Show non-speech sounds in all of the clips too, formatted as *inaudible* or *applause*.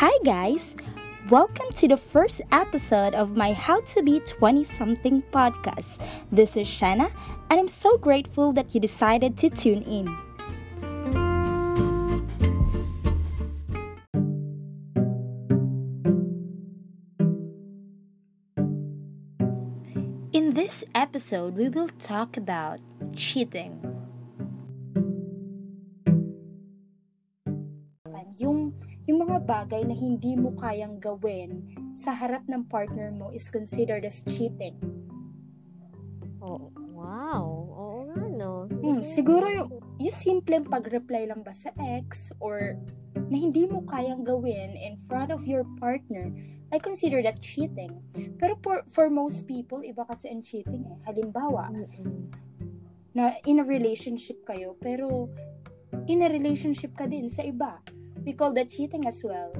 Hi, guys! Welcome to the first episode of my How to Be 20 Something podcast. This is Shanna, and I'm so grateful that you decided to tune in. In this episode, we will talk about cheating. Yung yung mga bagay na hindi mo kayang gawin sa harap ng partner mo is considered as cheating. Oh, wow. Oo nga, no. Hmm, siguro yung, yung simpleng pag-reply lang ba sa ex or na hindi mo kayang gawin in front of your partner, I consider that cheating. Pero for, for most people, iba kasi ang cheating eh. Halimbawa, na in a relationship kayo, pero in a relationship ka din sa iba. We call that cheating as well.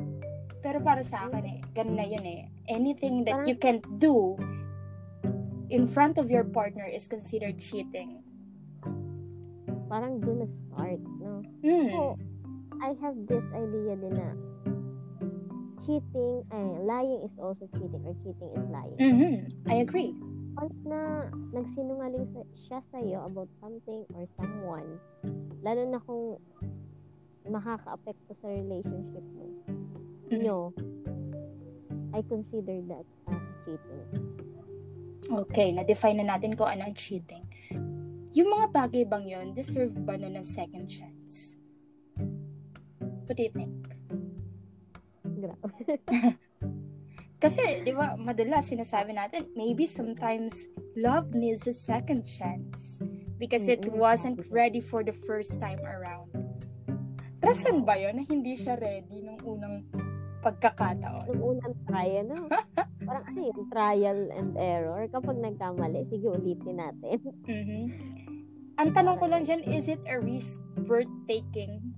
Pero para sa akin eh, ganun na yun eh. Anything that you can't do in front of your partner is considered cheating. Parang doon na-start, no? Hmm. So, I have this idea din na cheating, ay, lying is also cheating or cheating is lying. Mhm. I agree. Once na nagsinungaling sa, siya sa'yo about something or someone, lalo na kung makaka-apekto sa relationship mo, nyo, I consider that as cheating. Okay, na-define na natin kung ano ang cheating. Yung mga bagay bang yun, deserve ba na ng second chance? What do you think? Grabe. *laughs* Kasi, di ba, madalas sinasabi natin, maybe sometimes love needs a second chance because it wasn't ready for the first time around. Rason ba yun na hindi siya ready nung unang pagkakataon? Nung unang trial, no? *laughs* Parang ano yung trial and error. Kapag nagkamali, sige ulitin natin. Mhm. Ang tanong ko lang dyan, is it a risk worth taking